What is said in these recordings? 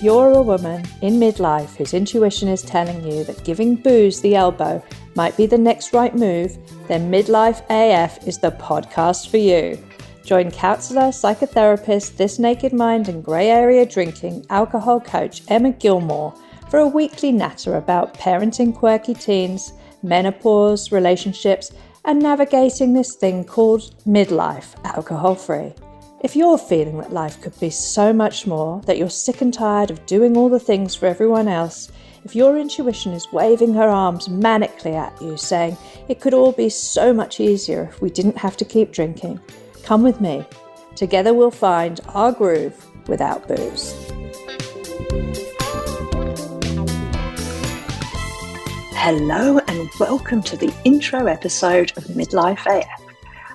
If you're a woman in midlife whose intuition is telling you that giving booze the elbow might be the next right move, then Midlife AF is the podcast for you. Join counselor, psychotherapist, This Naked Mind, and grey area drinking alcohol coach Emma Gilmore for a weekly natter about parenting quirky teens, menopause, relationships, and navigating this thing called midlife alcohol free. If you're feeling that life could be so much more, that you're sick and tired of doing all the things for everyone else, if your intuition is waving her arms manically at you, saying it could all be so much easier if we didn't have to keep drinking, come with me. Together we'll find our groove without booze. Hello, and welcome to the intro episode of Midlife AF.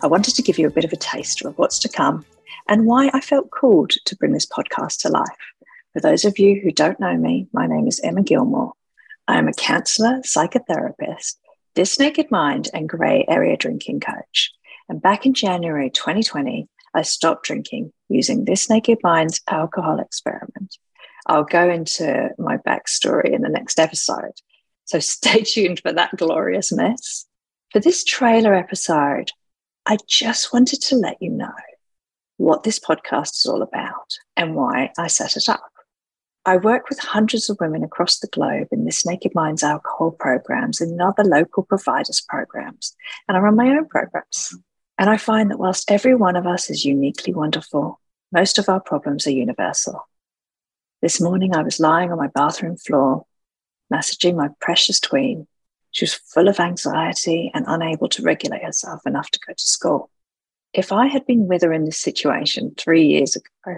I wanted to give you a bit of a taster of what's to come and why I felt called to bring this podcast to life. For those of you who don't know me, my name is Emma Gilmore. I am a counselor, psychotherapist, This Naked Mind, and grey area drinking coach. And back in January 2020, I stopped drinking using This Naked Mind's alcohol experiment. I'll go into my backstory in the next episode. So stay tuned for that glorious mess. For this trailer episode, I just wanted to let you know what this podcast is all about and why I set it up. I work with hundreds of women across the globe in This Naked Mind's alcohol programs and other local providers programs, and I run my own programs. And I find that whilst every one of us is uniquely wonderful, most of our problems are universal. This morning I was lying on my bathroom floor, messaging my precious tween. She was full of anxiety and unable to regulate herself enough to go to school if I had been with her in this situation three years ago,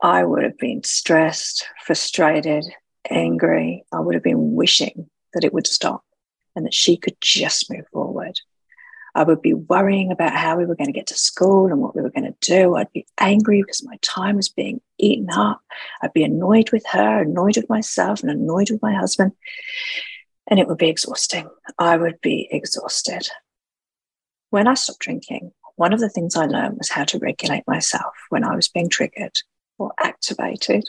I would have been stressed, frustrated, angry. I would have been wishing that it would stop and that she could just move forward. I would be worrying about how we were going to get to school and what we were going to do. I'd be angry because my time was being eaten up. I'd be annoyed with her, annoyed with myself, and annoyed with my husband. And it would be exhausting. I would be exhausted. When I stopped drinking, one of the things I learned was how to regulate myself when I was being triggered or activated,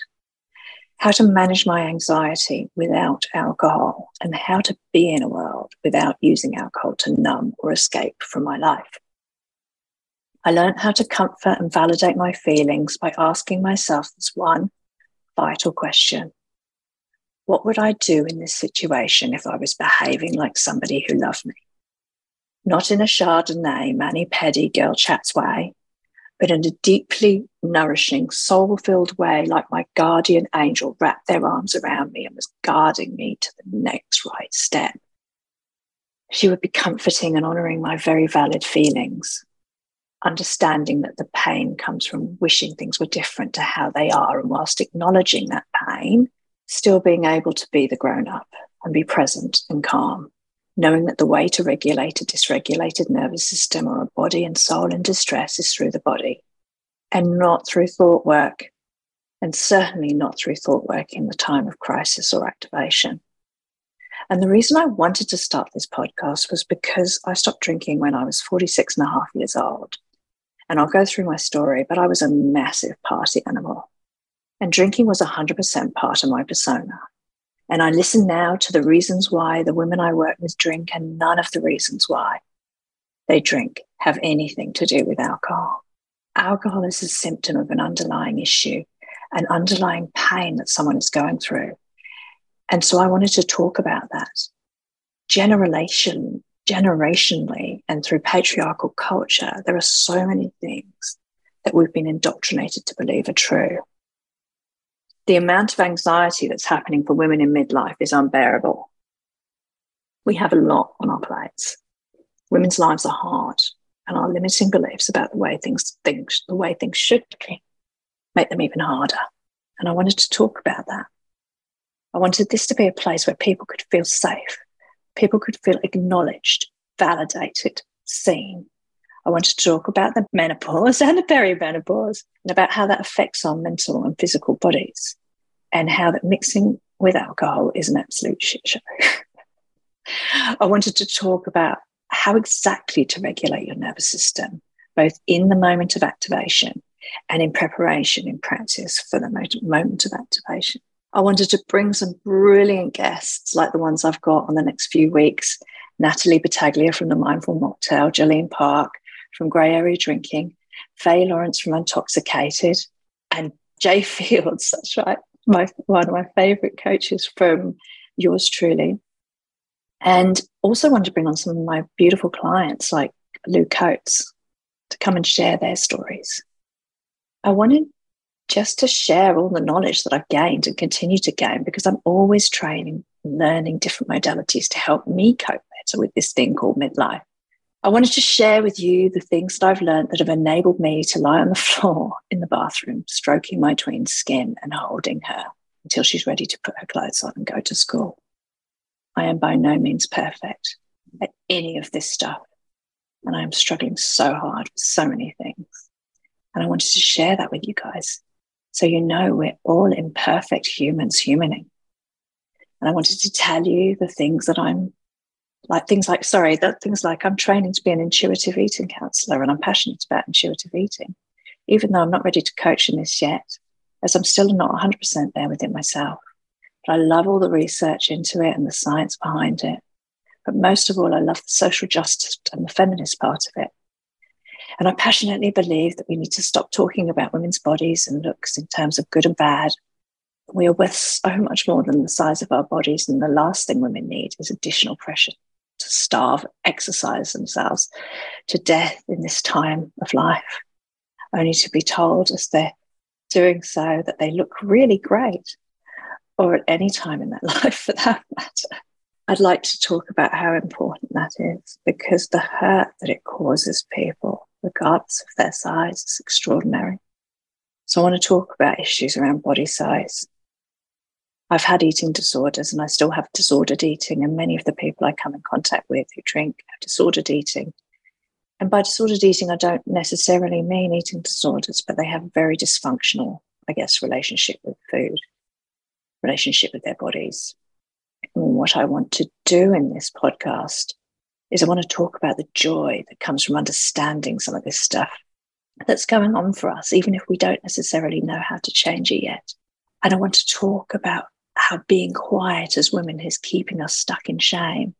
how to manage my anxiety without alcohol, and how to be in a world without using alcohol to numb or escape from my life. I learned how to comfort and validate my feelings by asking myself this one vital question What would I do in this situation if I was behaving like somebody who loved me? Not in a Chardonnay, mani pedi girl chats way, but in a deeply nourishing, soul filled way, like my guardian angel wrapped their arms around me and was guarding me to the next right step. She would be comforting and honoring my very valid feelings, understanding that the pain comes from wishing things were different to how they are. And whilst acknowledging that pain, still being able to be the grown up and be present and calm knowing that the way to regulate a dysregulated nervous system or a body and soul in distress is through the body and not through thought work, and certainly not through thought work in the time of crisis or activation. And the reason I wanted to start this podcast was because I stopped drinking when I was 46 and a half years old. And I'll go through my story, but I was a massive party animal. And drinking was 100% part of my persona. And I listen now to the reasons why the women I work with drink, and none of the reasons why they drink have anything to do with alcohol. Alcohol is a symptom of an underlying issue, an underlying pain that someone is going through. And so I wanted to talk about that. Generation, generationally, and through patriarchal culture, there are so many things that we've been indoctrinated to believe are true the amount of anxiety that's happening for women in midlife is unbearable. We have a lot on our plates. Women's lives are hard, and our limiting beliefs about the way things the way things should be, make them even harder. And I wanted to talk about that. I wanted this to be a place where people could feel safe, people could feel acknowledged, validated, seen. I wanted to talk about the menopause and the perimenopause and about how that affects our mental and physical bodies and how that mixing with alcohol is an absolute shit show. I wanted to talk about how exactly to regulate your nervous system, both in the moment of activation and in preparation, in practice for the moment of activation. I wanted to bring some brilliant guests like the ones I've got on the next few weeks Natalie Battaglia from the Mindful Mocktail, Jolene Park from Grey Area Drinking, Faye Lawrence from Intoxicated, and Jay Fields, that's right, my, one of my favorite coaches from yours truly. And also wanted to bring on some of my beautiful clients like Lou Coates to come and share their stories. I wanted just to share all the knowledge that I've gained and continue to gain because I'm always training, learning different modalities to help me cope better with this thing called midlife. I wanted to share with you the things that I've learned that have enabled me to lie on the floor in the bathroom, stroking my tween's skin and holding her until she's ready to put her clothes on and go to school. I am by no means perfect at any of this stuff. And I am struggling so hard with so many things. And I wanted to share that with you guys. So you know we're all imperfect humans humaning. And I wanted to tell you the things that I'm like things like, sorry, that things like I'm training to be an intuitive eating counselor and I'm passionate about intuitive eating, even though I'm not ready to coach in this yet, as I'm still not 100% there within myself. But I love all the research into it and the science behind it. But most of all, I love the social justice and the feminist part of it. And I passionately believe that we need to stop talking about women's bodies and looks in terms of good and bad. We are worth so much more than the size of our bodies, and the last thing women need is additional pressure to starve, exercise themselves to death in this time of life, only to be told as they're doing so that they look really great, or at any time in their life for that matter. I'd like to talk about how important that is because the hurt that it causes people, regardless of their size, is extraordinary. So, I want to talk about issues around body size, I've had eating disorders and I still have disordered eating. And many of the people I come in contact with who drink have disordered eating. And by disordered eating, I don't necessarily mean eating disorders, but they have a very dysfunctional, I guess, relationship with food, relationship with their bodies. And what I want to do in this podcast is I want to talk about the joy that comes from understanding some of this stuff that's going on for us, even if we don't necessarily know how to change it yet. And I want to talk about how being quiet as women is keeping us stuck in shame.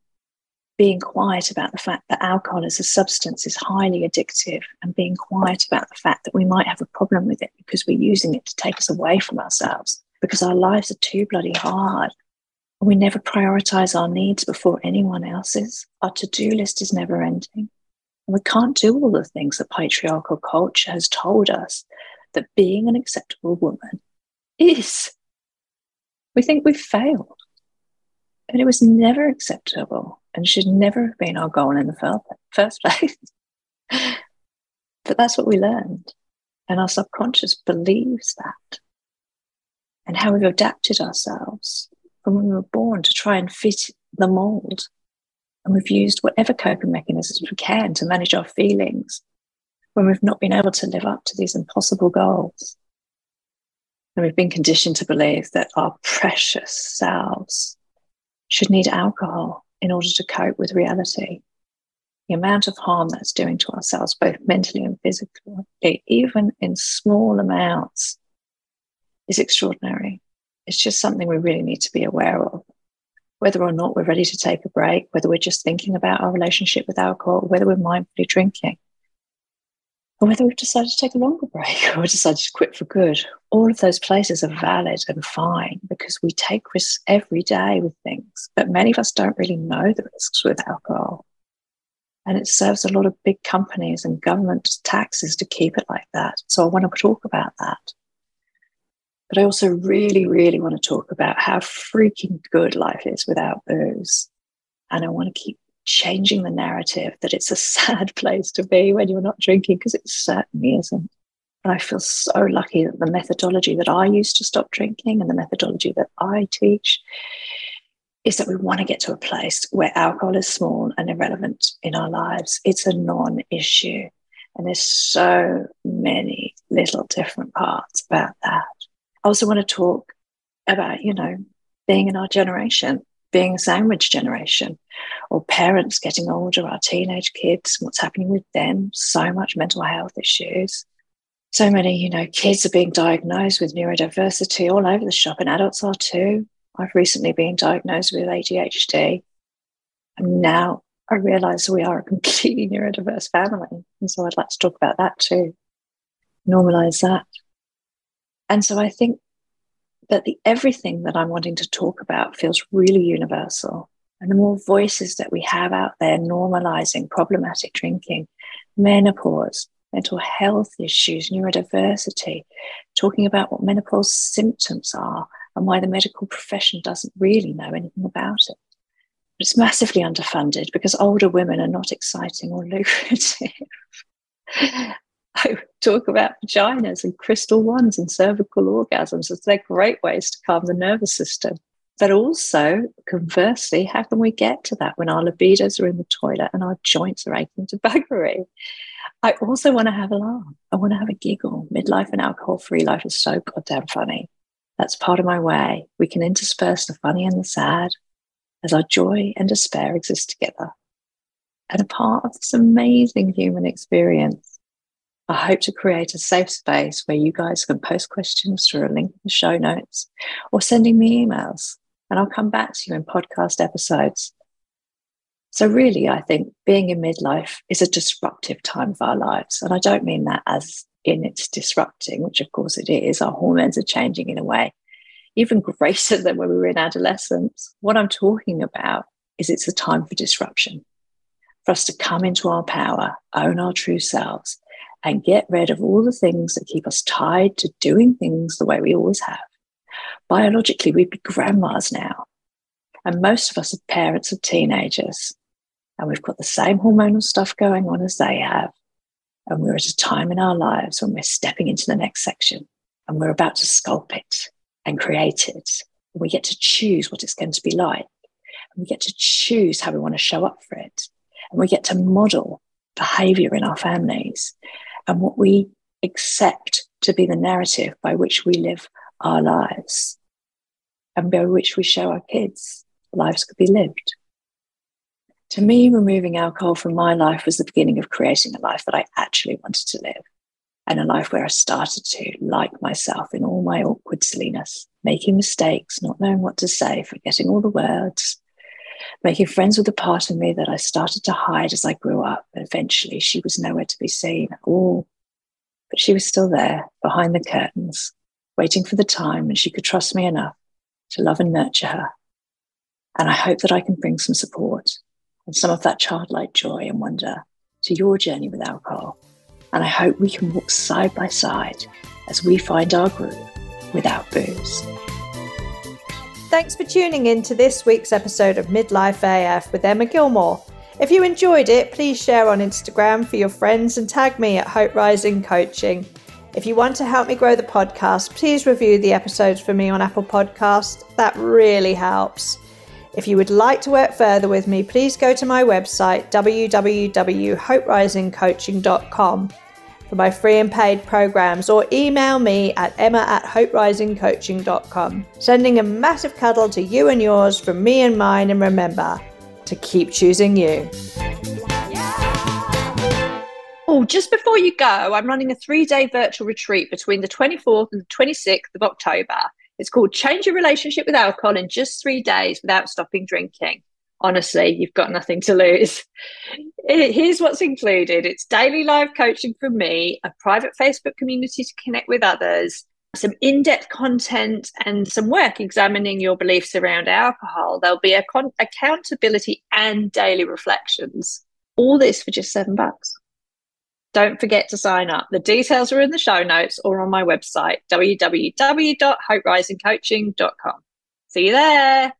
Being quiet about the fact that alcohol as a substance is highly addictive, and being quiet about the fact that we might have a problem with it because we're using it to take us away from ourselves, because our lives are too bloody hard. We never prioritize our needs before anyone else's. Our to do list is never ending. And we can't do all the things that patriarchal culture has told us that being an acceptable woman is we think we've failed. And it was never acceptable and should never have been our goal in the first place. but that's what we learned. And our subconscious believes that. And how we've adapted ourselves from when we were born to try and fit the mold. And we've used whatever coping mechanisms we can to manage our feelings when we've not been able to live up to these impossible goals. And we've been conditioned to believe that our precious selves should need alcohol in order to cope with reality. The amount of harm that's doing to ourselves, both mentally and physically, even in small amounts, is extraordinary. It's just something we really need to be aware of. Whether or not we're ready to take a break, whether we're just thinking about our relationship with alcohol, whether we're mindfully drinking, or whether we've decided to take a longer break or decided to quit for good. All of those places are valid and fine because we take risks every day with things, but many of us don't really know the risks with alcohol. And it serves a lot of big companies and government taxes to keep it like that. So I want to talk about that. But I also really, really want to talk about how freaking good life is without booze. And I want to keep changing the narrative that it's a sad place to be when you're not drinking, because it certainly isn't. And I feel so lucky that the methodology that I use to stop drinking and the methodology that I teach is that we want to get to a place where alcohol is small and irrelevant in our lives. It's a non issue. And there's so many little different parts about that. I also want to talk about, you know, being in our generation being a sandwich generation or parents getting older, our teenage kids, what's happening with them, so much mental health issues. so many, you know, kids are being diagnosed with neurodiversity all over the shop, and adults are too. I've recently been diagnosed with ADHD. And now I realize we are a completely neurodiverse family. And so I'd like to talk about that too, normalize that. And so I think that the everything that I'm wanting to talk about feels really universal. And the more voices that we have out there normalizing problematic drinking, menopause, mental health issues, neurodiversity, talking about what menopause symptoms are and why the medical profession doesn't really know anything about it. It's massively underfunded because older women are not exciting or lucrative. I talk about vaginas and crystal wands and cervical orgasms as they're great ways to calm the nervous system. But also, conversely, how can we get to that when our libidos are in the toilet and our joints are aching to buggery? I also want to have a laugh. I want to have a giggle. Midlife and alcohol free life is so goddamn funny. That's part of my way. We can intersperse the funny and the sad as our joy and despair exist together. And a part of this amazing human experience, I hope to create a safe space where you guys can post questions through a link in the show notes or sending me emails, and I'll come back to you in podcast episodes so, really, I think being in midlife is a disruptive time of our lives. And I don't mean that as in it's disrupting, which of course it is. Our hormones are changing in a way even greater than when we were in adolescence. What I'm talking about is it's a time for disruption, for us to come into our power, own our true selves, and get rid of all the things that keep us tied to doing things the way we always have. Biologically, we'd be grandmas now. And most of us are parents of teenagers and we've got the same hormonal stuff going on as they have. And we're at a time in our lives when we're stepping into the next section and we're about to sculpt it and create it. And we get to choose what it's going to be like. And we get to choose how we want to show up for it. And we get to model behavior in our families and what we accept to be the narrative by which we live our lives and by which we show our kids lives could be lived. To me, removing alcohol from my life was the beginning of creating a life that I actually wanted to live and a life where I started to like myself in all my awkward silliness, making mistakes, not knowing what to say, forgetting all the words, making friends with the part of me that I started to hide as I grew up. Eventually, she was nowhere to be seen at all. But she was still there behind the curtains, waiting for the time when she could trust me enough to love and nurture her. And I hope that I can bring some support and some of that childlike joy and wonder to your journey with alcohol. And I hope we can walk side by side as we find our groove without booze. Thanks for tuning in to this week's episode of Midlife AF with Emma Gilmore. If you enjoyed it, please share on Instagram for your friends and tag me at Hope Rising Coaching. If you want to help me grow the podcast, please review the episodes for me on Apple Podcast. That really helps. If you would like to work further with me, please go to my website www.hoperisingcoaching.com for my free and paid programs or email me at emma at hoperisingcoaching.com. Sending a massive cuddle to you and yours from me and mine, and remember to keep choosing you. Just before you go, I'm running a three day virtual retreat between the 24th and the 26th of October. It's called Change Your Relationship with Alcohol in Just Three Days Without Stopping Drinking. Honestly, you've got nothing to lose. Here's what's included it's daily live coaching from me, a private Facebook community to connect with others, some in depth content, and some work examining your beliefs around alcohol. There'll be a con- accountability and daily reflections. All this for just seven bucks. Don't forget to sign up. The details are in the show notes or on my website, www.hoperisingcoaching.com. See you there.